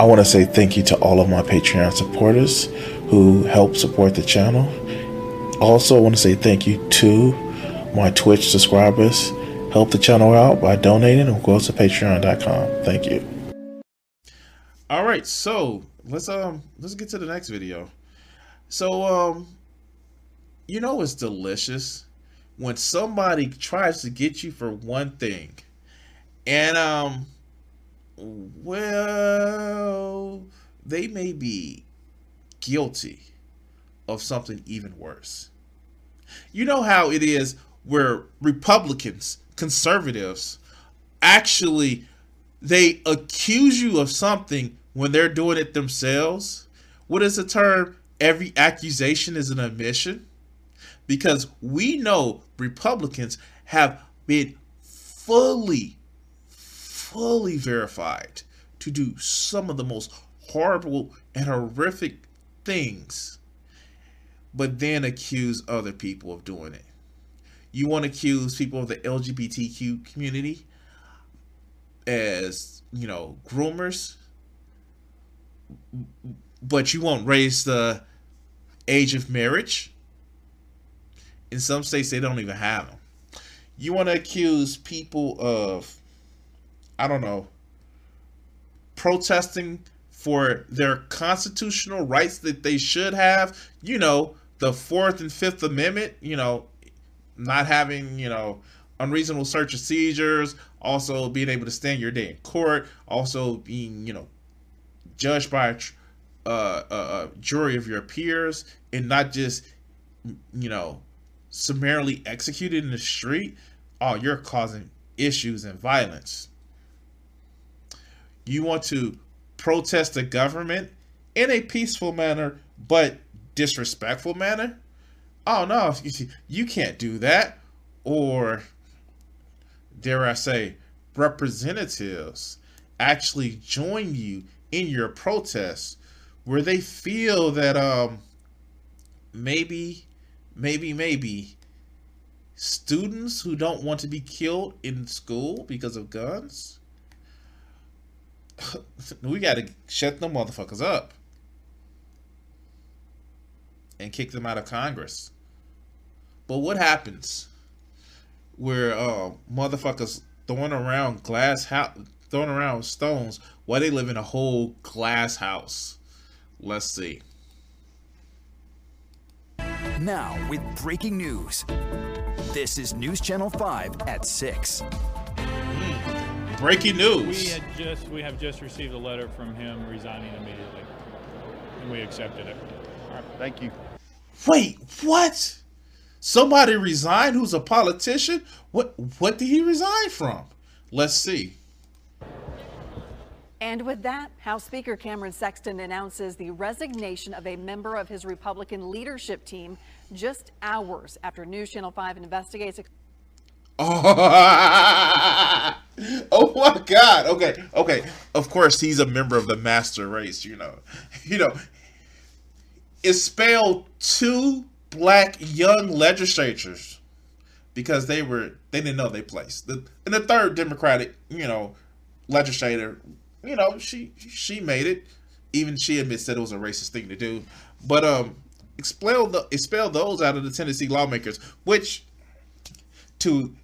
I want to say thank you to all of my Patreon supporters who help support the channel. Also, I want to say thank you to my Twitch subscribers. Help the channel out by donating or go to patreon.com. Thank you. All right, so let's um let's get to the next video. So um you know it's delicious when somebody tries to get you for one thing. And um well they may be guilty of something even worse. You know how it is where Republicans, conservatives actually they accuse you of something when they're doing it themselves. What is the term? Every accusation is an admission. Because we know Republicans have been fully, fully verified to do some of the most horrible and horrific things, but then accuse other people of doing it. You want to accuse people of the LGBTQ community as, you know, groomers, but you won't raise the age of marriage. In some states, they don't even have them. You want to accuse people of, I don't know, protesting for their constitutional rights that they should have. You know, the Fourth and Fifth Amendment, you know, not having, you know, unreasonable search and seizures, also being able to stand your day in court, also being, you know, judged by a, uh, a, jury of your peers and not just, you know, summarily executed in the street. Oh, you're causing issues and violence. You want to protest the government in a peaceful manner, but disrespectful manner. Oh no, you can't do that. Or dare I say, representatives actually join you in your protest where they feel that um maybe maybe maybe students who don't want to be killed in school because of guns we got to shut them motherfuckers up and kick them out of Congress. But what happens where uh, motherfuckers throwing around glass house, throwing around stones while they live in a whole glass house? Let's see. Now with breaking news. This is News Channel 5 at 6. Breaking news. We had just we have just received a letter from him resigning immediately, and we accepted it. All right, thank you. Wait, what? Somebody resigned who's a politician? What what did he resign from? Let's see. And with that, House Speaker Cameron Sexton announces the resignation of a member of his Republican leadership team just hours after News Channel 5 investigates. Oh, oh my God. Okay. Okay. Of course, he's a member of the master race, you know. You know, expelled two black young legislators because they were they didn't know they placed. The and the third Democratic, you know, legislator, you know, she she made it. Even she admits that it was a racist thing to do. But um expel the expel those out of the Tennessee lawmakers, which to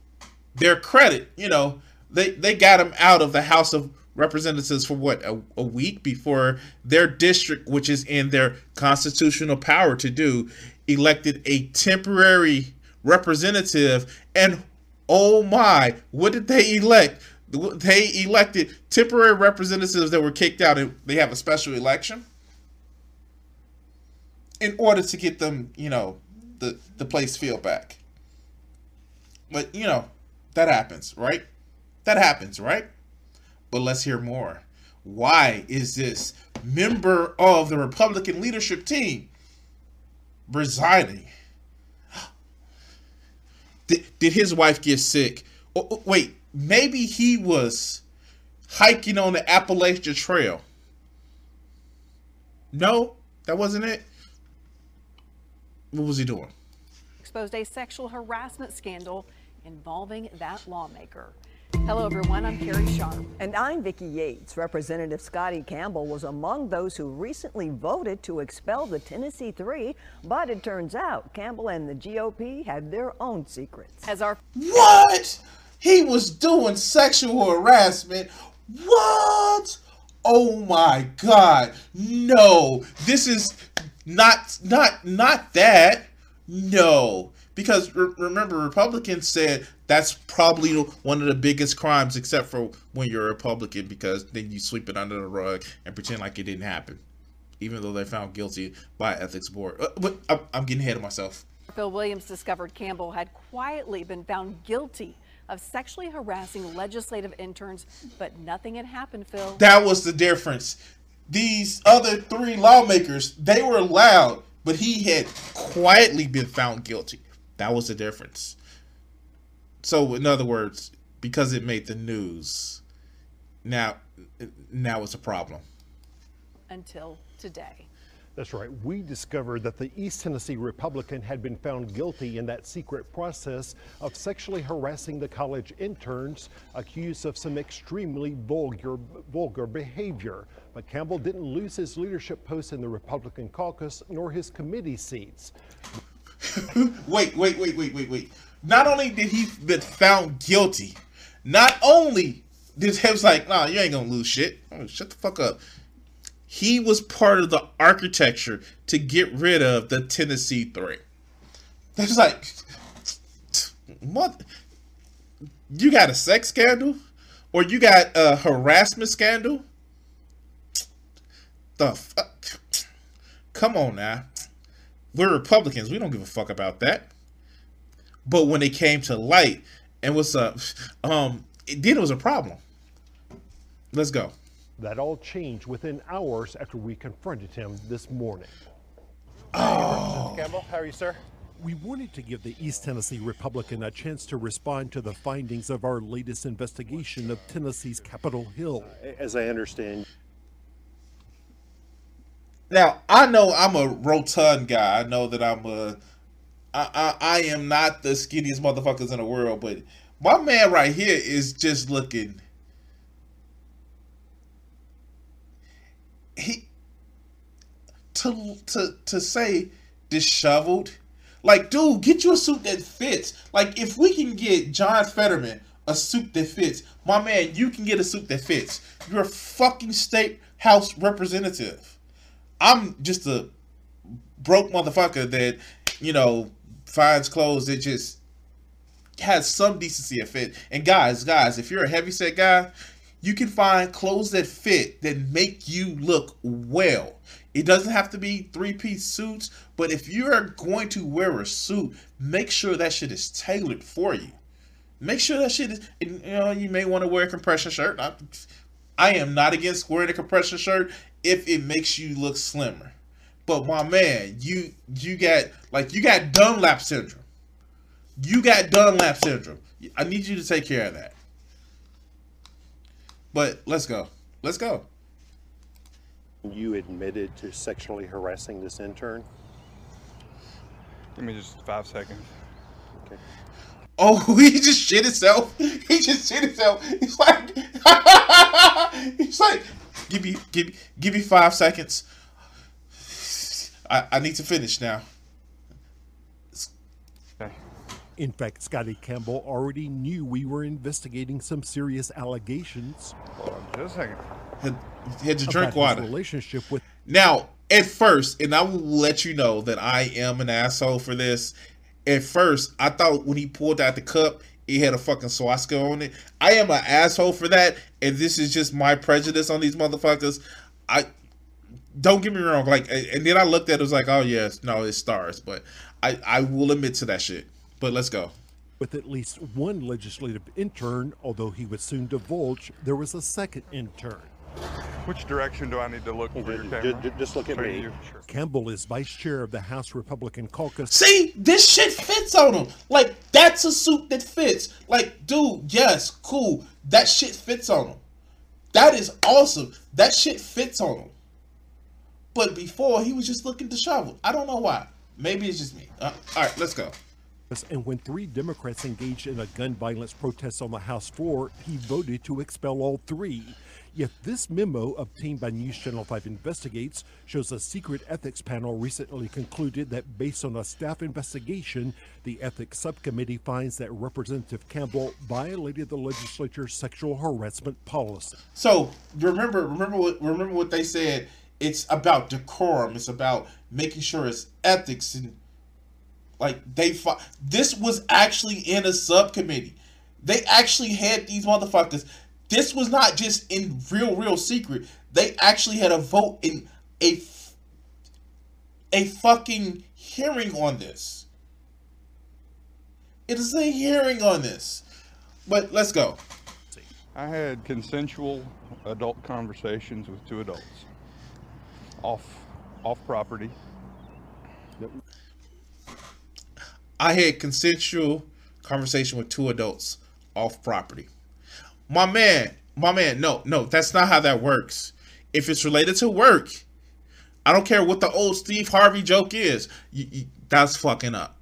their credit, you know, they they got him out of the House of Representatives for what a, a week before their district, which is in their constitutional power to do, elected a temporary representative. And oh my, what did they elect? They elected temporary representatives that were kicked out, and they have a special election in order to get them, you know, the the place feel back. But you know, that happens, right? That happens, right? But let's hear more. Why is this member of the Republican leadership team resigning? Did, did his wife get sick? Wait, maybe he was hiking on the Appalachian Trail. No, that wasn't it. What was he doing? Exposed a sexual harassment scandal involving that lawmaker. Hello, everyone. I'm Carrie Sharp. And I'm Vicki Yates. Representative Scotty Campbell was among those who recently voted to expel the Tennessee Three, but it turns out Campbell and the GOP had their own secrets. As our What? He was doing sexual harassment. What? Oh my god. No. This is not not not that. No. Because re- remember Republicans said that's probably one of the biggest crimes except for when you're a Republican because then you sweep it under the rug and pretend like it didn't happen. Even though they found guilty by ethics board. Uh, but I'm, I'm getting ahead of myself. Phil Williams discovered Campbell had quietly been found guilty of sexually harassing legislative interns, but nothing had happened, Phil. That was the difference. These other three lawmakers, they were loud, but he had quietly been found guilty. That was the difference. So, in other words, because it made the news, now now it's a problem. Until today. That's right. We discovered that the East Tennessee Republican had been found guilty in that secret process of sexually harassing the college interns, accused of some extremely vulgar, vulgar behavior. But Campbell didn't lose his leadership post in the Republican caucus nor his committee seats. wait, wait, wait, wait, wait, wait. Not only did he been found guilty, not only did he was like, nah, you ain't gonna lose shit. Oh, shut the fuck up. He was part of the architecture to get rid of the Tennessee Three. That's like, what? You got a sex scandal, or you got a harassment scandal? The fuck? Come on now. We're Republicans. We don't give a fuck about that. But when it came to light and what's up, um, it, then it was a problem. Let's go. That all changed within hours after we confronted him this morning. Oh. Campbell, how are you, sir? We wanted to give the East Tennessee Republican a chance to respond to the findings of our latest investigation of Tennessee's Capitol Hill. As I understand, Now I know I'm a rotund guy. I know that I'm a. I, I I am not the skinniest motherfuckers in the world, but my man right here is just looking. He to to to say disheveled, like dude, get you a suit that fits. Like if we can get John Fetterman a suit that fits, my man, you can get a suit that fits. You're a fucking state house representative. I'm just a broke motherfucker that, you know, finds clothes that just has some decency and fit. And guys, guys, if you're a heavyset guy, you can find clothes that fit that make you look well. It doesn't have to be three piece suits, but if you're going to wear a suit, make sure that shit is tailored for you. Make sure that shit is, you know, you may want to wear a compression shirt. I, I am not against wearing a compression shirt if it makes you look slimmer. But my man, you you got like you got Dunlap syndrome. You got Dunlap syndrome. I need you to take care of that. But let's go. Let's go. you admitted to sexually harassing this intern. Give me just five seconds. Okay. Oh, he just shit himself. He just shit himself. He's like, he's like, give me, give me, give me five seconds. I, I need to finish now. In fact, Scotty Campbell already knew we were investigating some serious allegations Hold on just a second. Had, had to drink water. relationship with Now, at first, and I will let you know that I am an asshole for this. At first, I thought when he pulled out the cup, it had a fucking swastika on it. I am an asshole for that, and this is just my prejudice on these motherfuckers. I don't get me wrong, like, and then I looked at it, it was like, oh yes, no, it's stars, but I I will admit to that shit. But let's go. with at least one legislative intern, although he would soon divulge there was a second intern. Which direction do I need to look for your camera? ju- just look at me. sure. Campbell is vice chair of the House Republican caucus. See, this shit fits on him. Like, that's a suit that fits. Like, dude, yes, cool. That shit fits on him. That is awesome. That shit fits on him. But before, he was just looking disheveled. I don't know why. Maybe it's just me. Uh, all right, let's go. And when three Democrats engaged in a gun violence protest on the House floor, he voted to expel all three. Yet this memo obtained by News Channel 5 Investigates shows a secret ethics panel recently concluded that based on a staff investigation, the ethics subcommittee finds that Representative Campbell violated the legislature's sexual harassment policy. So remember, remember what remember what they said. It's about decorum. It's about making sure it's ethics and like they fought. This was actually in a subcommittee. They actually had these motherfuckers this was not just in real, real secret. They actually had a vote in a a fucking hearing on this. It is a hearing on this. But let's go. I had consensual adult conversations with two adults off off property. I had consensual conversation with two adults off property. My man, my man, no, no, that's not how that works. If it's related to work, I don't care what the old Steve Harvey joke is. You, you, that's fucking up.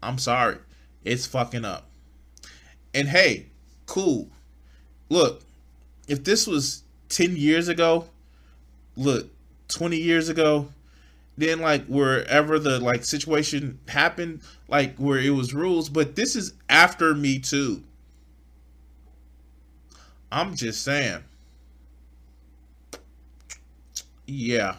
I'm sorry. It's fucking up. And hey, cool. Look, if this was 10 years ago, look, 20 years ago, then like wherever the like situation happened, like where it was rules, but this is after me too. I'm just saying. Yeah.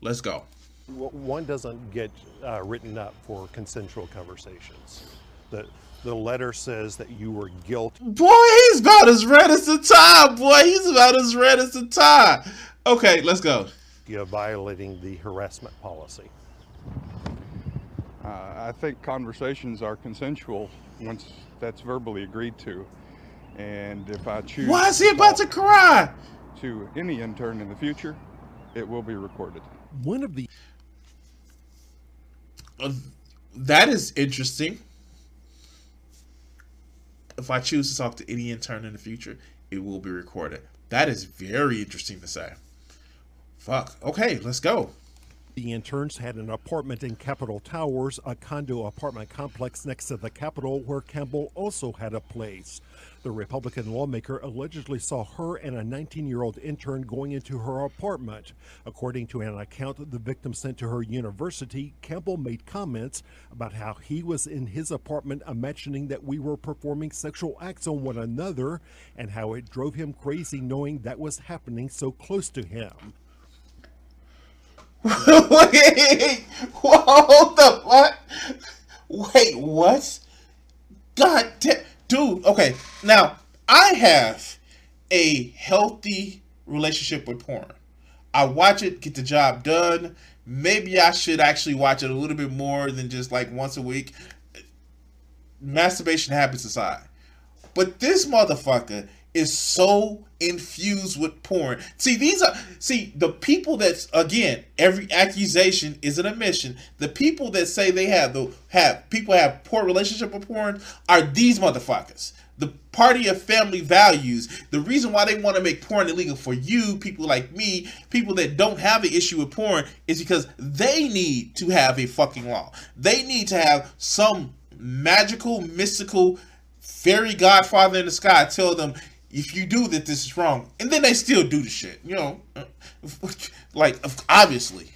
Let's go. One doesn't get uh, written up for consensual conversations. The, the letter says that you were guilty. Boy, he's about as red as the tie. Boy, he's about as red as the tie. Okay, let's go. You're violating the harassment policy. Uh, I think conversations are consensual once that's verbally agreed to. And if I choose. Why is he about to cry? To any intern in the future, it will be recorded. One of the. Uh, that is interesting. If I choose to talk to any intern in the future, it will be recorded. That is very interesting to say. Fuck. Okay, let's go. The interns had an apartment in Capitol Towers, a condo apartment complex next to the Capitol, where Campbell also had a place. The Republican lawmaker allegedly saw her and a 19 year old intern going into her apartment. According to an account the victim sent to her university, Campbell made comments about how he was in his apartment imagining that we were performing sexual acts on one another and how it drove him crazy knowing that was happening so close to him. Wait, hold the what? Wait, what? God damn dude, okay. Now, I have a healthy relationship with porn. I watch it, get the job done. Maybe I should actually watch it a little bit more than just like once a week. Masturbation habits aside. But this motherfucker is so infused with porn. See, these are see the people that's again, every accusation is an admission. The people that say they have the have people have poor relationship with porn are these motherfuckers. The party of family values. The reason why they want to make porn illegal for you, people like me, people that don't have an issue with porn, is because they need to have a fucking law. They need to have some magical, mystical fairy godfather in the sky tell them if you do that, this is wrong. And then they still do the shit, you know, like obviously.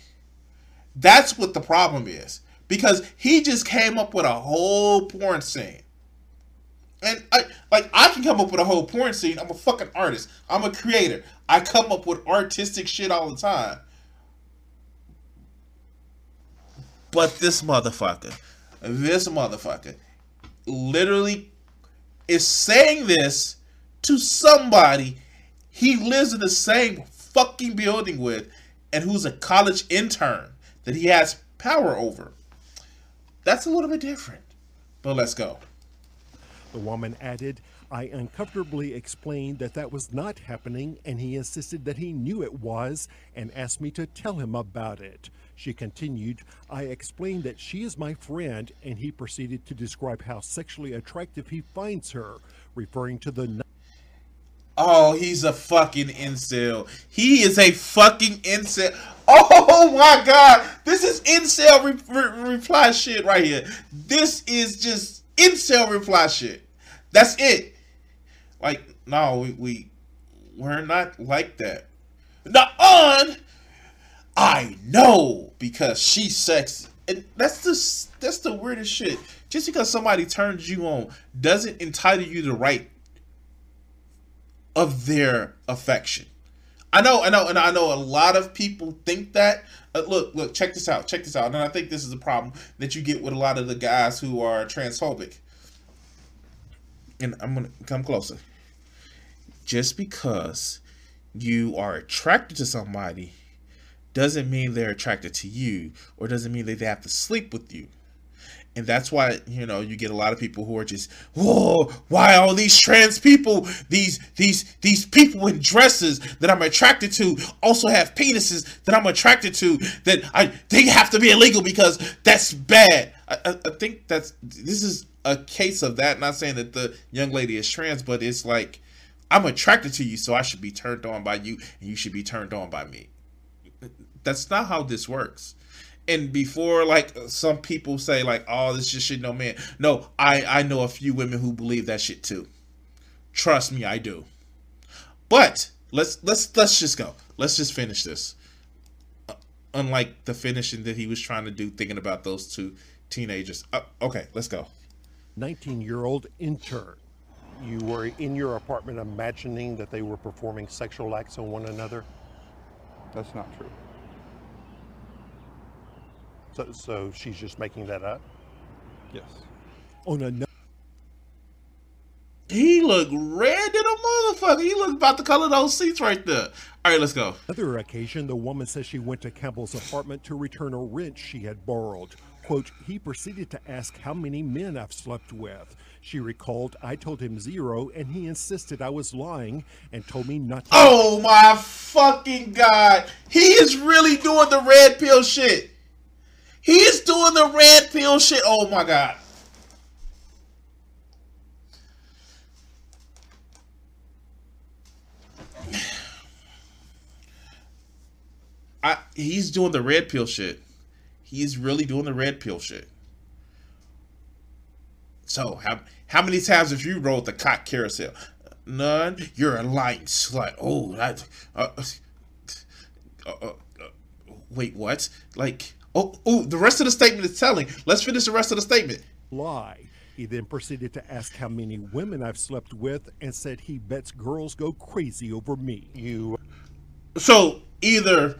That's what the problem is because he just came up with a whole porn scene. And I like I can come up with a whole porn scene. I'm a fucking artist. I'm a creator. I come up with artistic shit all the time. But this motherfucker, this motherfucker literally is saying this to somebody he lives in the same fucking building with and who's a college intern that he has power over. That's a little bit different. But let's go. The woman added, I uncomfortably explained that that was not happening, and he insisted that he knew it was and asked me to tell him about it. She continued, I explained that she is my friend, and he proceeded to describe how sexually attractive he finds her, referring to the Oh, he's a fucking incel. He is a fucking incel. Oh my god, this is incel re- re- reply shit right here. This is just incel reply shit. That's it. Like, no, we, we we're not like that. Not on. I know because she's sexy. And that's the that's the weirdest shit. Just because somebody turns you on doesn't entitle you to right of their affection. I know, I know, and I know a lot of people think that. Uh, look, look, check this out, check this out. And I think this is a problem that you get with a lot of the guys who are transphobic. And I'm gonna come closer. Just because you are attracted to somebody doesn't mean they're attracted to you, or doesn't mean that they have to sleep with you and that's why you know you get a lot of people who are just whoa why all these trans people these these these people in dresses that i'm attracted to also have penises that i'm attracted to that i they have to be illegal because that's bad. I, I, I think that's this is a case of that. Not saying that the young lady is trans but it's like i'm attracted to you so i should be turned on by you and you should be turned on by me. That's not how this works and before like some people say like oh this just shit no man no i i know a few women who believe that shit too. Trust me i do. But let's let's let's just go. Let's just finish this. Uh, unlike the finishing that he was trying to do thinking about those two teenagers. Uh, okay let's go. 19 year old intern. You were in your apartment imagining that they were performing sexual acts on one another? That's not true so, so she's just making that up? Yes. On a he looked red than a motherfucker. He looked about the color of those seats right there. All right, let's go. Another occasion, the woman says she went to Campbell's apartment to return a wrench she had borrowed. Quote, he proceeded to ask how many men I've slept with. She recalled, I told him zero, and he insisted I was lying and told me not to. Oh my fucking God. He is really doing the red pill shit. He's doing the red pill shit. Oh my god. I, he's doing the red pill shit. He's really doing the red pill shit. So, how how many times have you rode the cock carousel? None. You're a lying slut. Oh, that. Uh, uh, uh, uh wait, what? Like, Oh, oh, the rest of the statement is telling. Let's finish the rest of the statement. Lie. He then proceeded to ask how many women I've slept with and said he bets girls go crazy over me. You. So either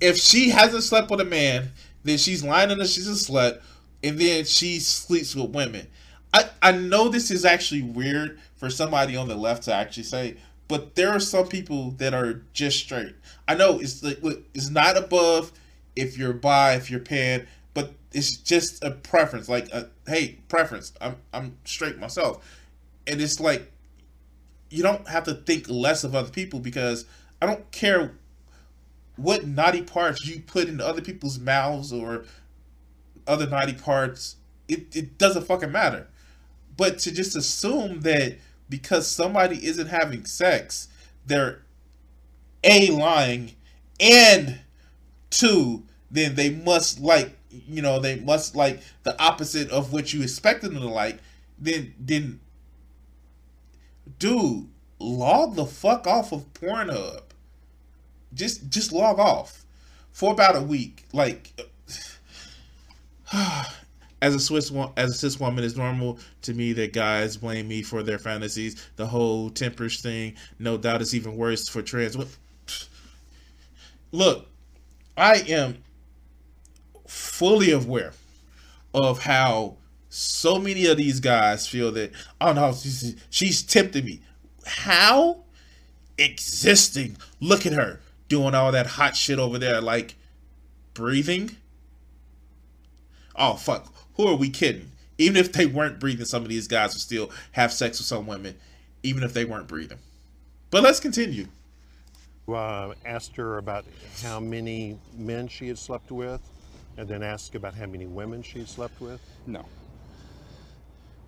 if she hasn't slept with a man, then she's lying and she's a slut, and then she sleeps with women. I, I know this is actually weird for somebody on the left to actually say, but there are some people that are just straight. I know it's like it's not above if you're bi, if you're pan, but it's just a preference. Like, a, hey, preference. I'm I'm straight myself, and it's like you don't have to think less of other people because I don't care what naughty parts you put into other people's mouths or other naughty parts. It it doesn't fucking matter. But to just assume that because somebody isn't having sex, they're a lying and two, then they must like you know they must like the opposite of what you expect them to like. Then then, dude, log the fuck off of Pornhub. Just just log off for about a week. Like as a Swiss as a cis woman, it's normal to me that guys blame me for their fantasies. The whole tempers thing, no doubt, is even worse for trans. Look, I am fully aware of how so many of these guys feel that oh no she's, she's tempting me. How existing look at her doing all that hot shit over there like breathing? Oh fuck who are we kidding? Even if they weren't breathing some of these guys would still have sex with some women even if they weren't breathing. But let's continue uh, asked her about how many men she had slept with, and then asked about how many women she had slept with. No.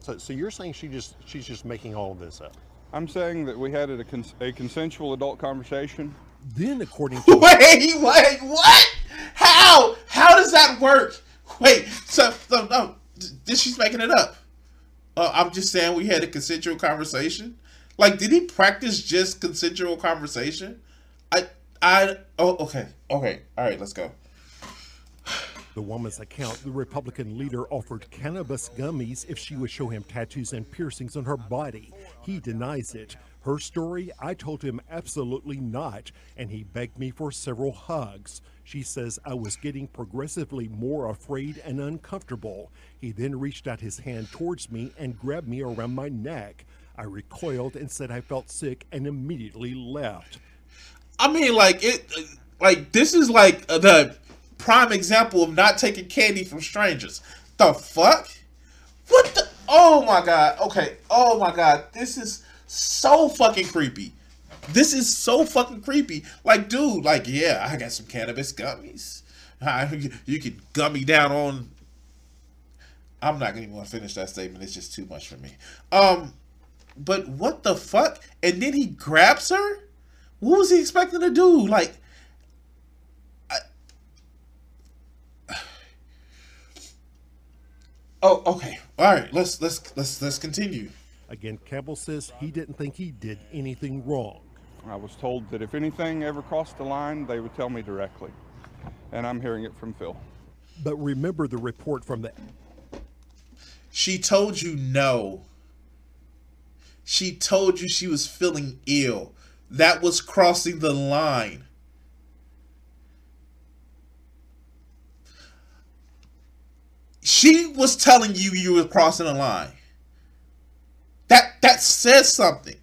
So, so you're saying she just she's just making all of this up? I'm saying that we had a, cons- a consensual adult conversation. Then, according to Wait, wait, what? How? How does that work? Wait, so, so no, this she's making it up. Uh, I'm just saying we had a consensual conversation. Like, did he practice just consensual conversation? I, I, oh, okay, okay, all right, let's go. the woman's account, the Republican leader offered cannabis gummies if she would show him tattoos and piercings on her body. He denies it. Her story, I told him absolutely not, and he begged me for several hugs. She says I was getting progressively more afraid and uncomfortable. He then reached out his hand towards me and grabbed me around my neck. I recoiled and said I felt sick and immediately left. I mean, like it, like this is like the prime example of not taking candy from strangers. The fuck? What the? Oh my god. Okay. Oh my god. This is so fucking creepy. This is so fucking creepy. Like, dude, like, yeah, I got some cannabis gummies. I, you can gummy down on. I'm not gonna even want to finish that statement. It's just too much for me. Um, but what the fuck? And then he grabs her. What was he expecting to do? Like, I... oh, okay. All right. Let's let's let's let's continue. Again, Campbell says he didn't think he did anything wrong. I was told that if anything ever crossed the line, they would tell me directly. And I'm hearing it from Phil. But remember the report from the. She told you no. She told you she was feeling ill. That was crossing the line. She was telling you you were crossing the line. That that says something.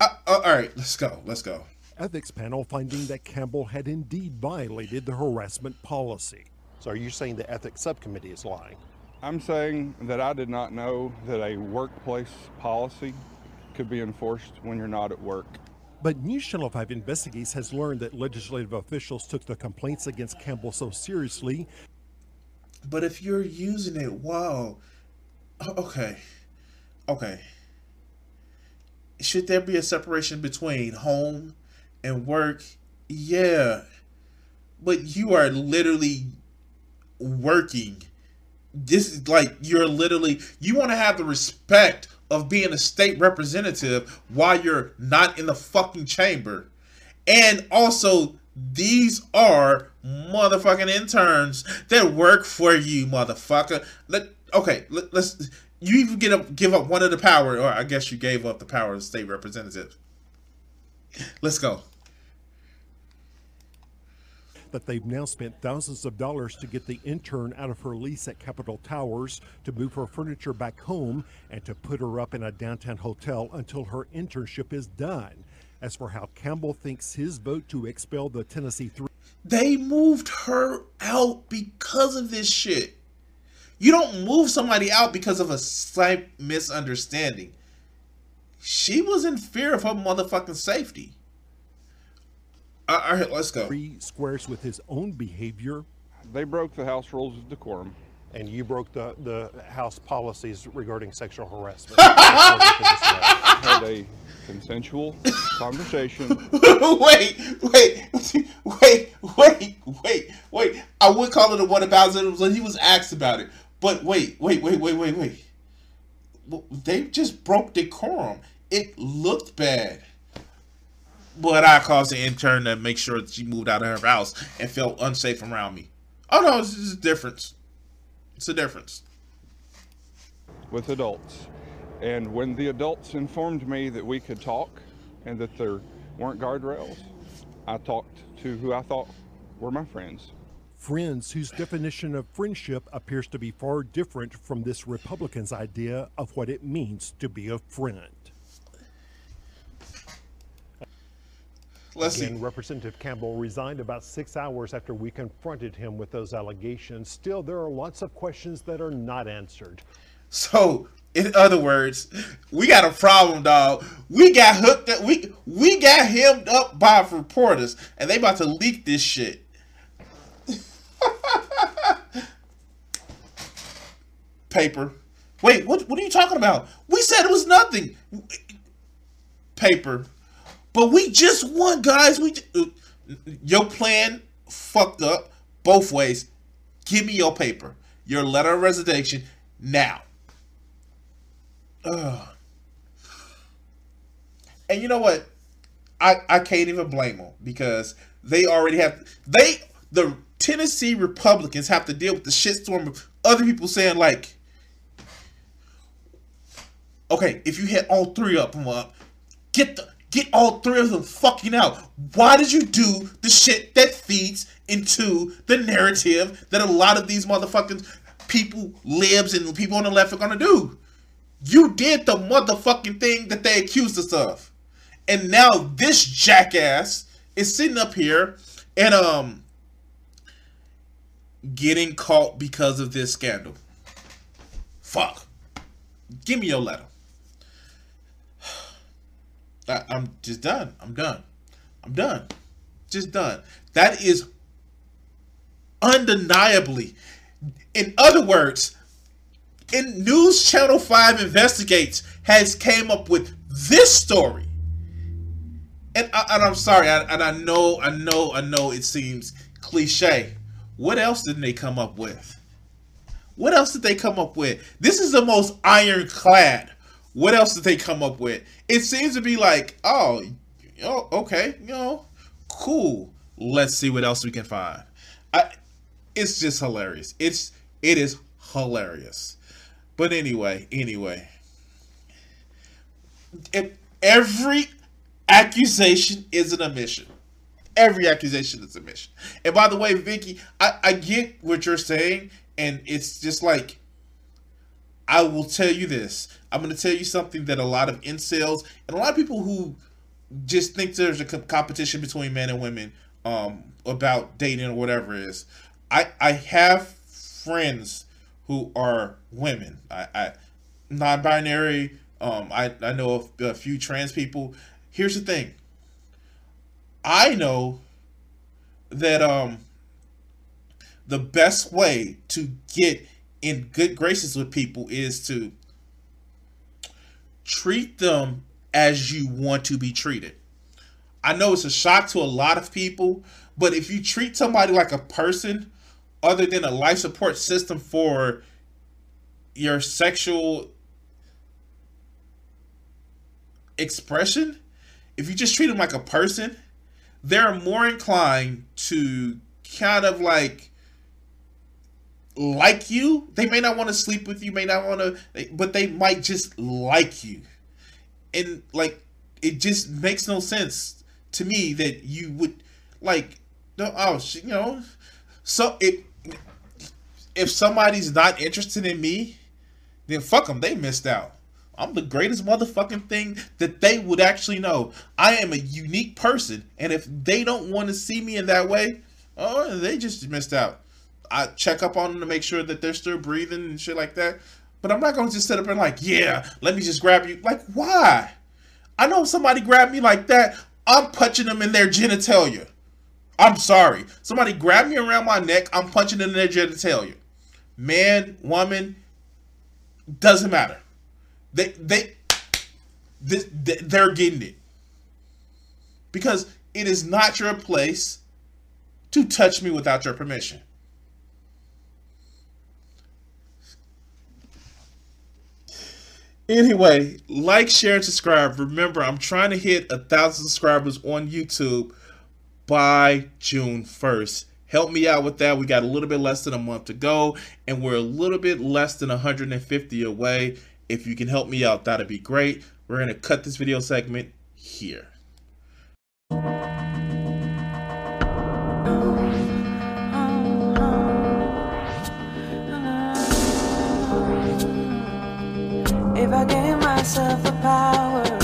Uh, uh, all right, let's go. Let's go. Ethics panel finding that Campbell had indeed violated the harassment policy. So are you saying the ethics subcommittee is lying? I'm saying that I did not know that a workplace policy could be enforced when you're not at work. But News Channel 5 Investigates has learned that legislative officials took the complaints against Campbell so seriously. But if you're using it, wow. Okay. Okay. Should there be a separation between home and work? Yeah. But you are literally working. This is like you're literally you want to have the respect of being a state representative while you're not in the fucking chamber. And also these are motherfucking interns that work for you, motherfucker. Let okay, let, us you even get up give up one of the power, or I guess you gave up the power of state representative. Let's go. That they've now spent thousands of dollars to get the intern out of her lease at Capitol Towers, to move her furniture back home, and to put her up in a downtown hotel until her internship is done. As for how Campbell thinks his vote to expel the Tennessee Three. They moved her out because of this shit. You don't move somebody out because of a slight misunderstanding. She was in fear of her motherfucking safety. All right, let's go. Three squares with his own behavior. They broke the house rules of decorum. And you broke the, the house policies regarding sexual harassment. had a consensual conversation. wait, wait, wait, wait, wait, wait. I would call it a what about it when he was asked about it. But wait, wait, wait, wait, wait, wait. They just broke decorum. It looked bad. But I caused the intern to make sure that she moved out of her house and felt unsafe around me. Oh no, it's just a difference. It's a difference. With adults. And when the adults informed me that we could talk and that there weren't guardrails, I talked to who I thought were my friends friends whose definition of friendship appears to be far different from this Republican's idea of what it means to be a friend. Let's Again, see. Representative Campbell resigned about six hours after we confronted him with those allegations. Still, there are lots of questions that are not answered. So, in other words, we got a problem, dog. We got hooked up. We we got hemmed up by reporters, and they about to leak this shit. Paper. Wait, what, what are you talking about? We said it was nothing. Paper. But we just won, guys. We your plan fucked up both ways. Give me your paper, your letter of resignation now. Ugh. And you know what? I I can't even blame them because they already have they the Tennessee Republicans have to deal with the shitstorm of other people saying like, okay, if you hit all three of them up, get the get all three of them fucking out. Why did you do the shit that feeds into the narrative that a lot of these motherfucking people, libs, and people on the left are gonna do? You did the motherfucking thing that they accused us of. And now this jackass is sitting up here and um getting caught because of this scandal. Fuck. Give me your letter. I, I'm just done. I'm done. I'm done. Just done. That is undeniably. In other words, in News Channel 5 Investigates has came up with this story. And, I, and I'm sorry, I, and I know, I know, I know it seems cliche. What else did they come up with? What else did they come up with? This is the most ironclad. What else did they come up with? It seems to be like, oh, oh okay, you know, cool. Let's see what else we can find. I, it's just hilarious. It's it is hilarious. But anyway, anyway, if every accusation is an admission. Every accusation is a mission. And by the way, Vicky, I, I get what you're saying, and it's just like I will tell you this. I'm going to tell you something that a lot of incels and a lot of people who just think there's a competition between men and women um, about dating or whatever is. I I have friends who are women. I, I non-binary. Um, I I know a, a few trans people. Here's the thing. I know that um the best way to get in good graces with people is to treat them as you want to be treated. I know it's a shock to a lot of people, but if you treat somebody like a person other than a life support system for your sexual expression, if you just treat them like a person, they're more inclined to kind of like like you. They may not want to sleep with you, may not want to, but they might just like you. And like, it just makes no sense to me that you would like, no, oh, you know, so if if somebody's not interested in me, then fuck them. They missed out. I'm the greatest motherfucking thing that they would actually know. I am a unique person, and if they don't want to see me in that way, oh, they just missed out. I check up on them to make sure that they're still breathing and shit like that. But I'm not gonna just sit up and like, yeah, let me just grab you. Like, why? I know if somebody grabbed me like that, I'm punching them in their genitalia. I'm sorry. Somebody grabbed me around my neck, I'm punching in their genitalia. Man, woman, doesn't matter. They they this, they're getting it because it is not your place to touch me without your permission. Anyway, like, share, and subscribe. Remember, I'm trying to hit a thousand subscribers on YouTube by June 1st. Help me out with that. We got a little bit less than a month to go, and we're a little bit less than 150 away. If you can help me out, that'd be great. We're going to cut this video segment here. I gave myself the power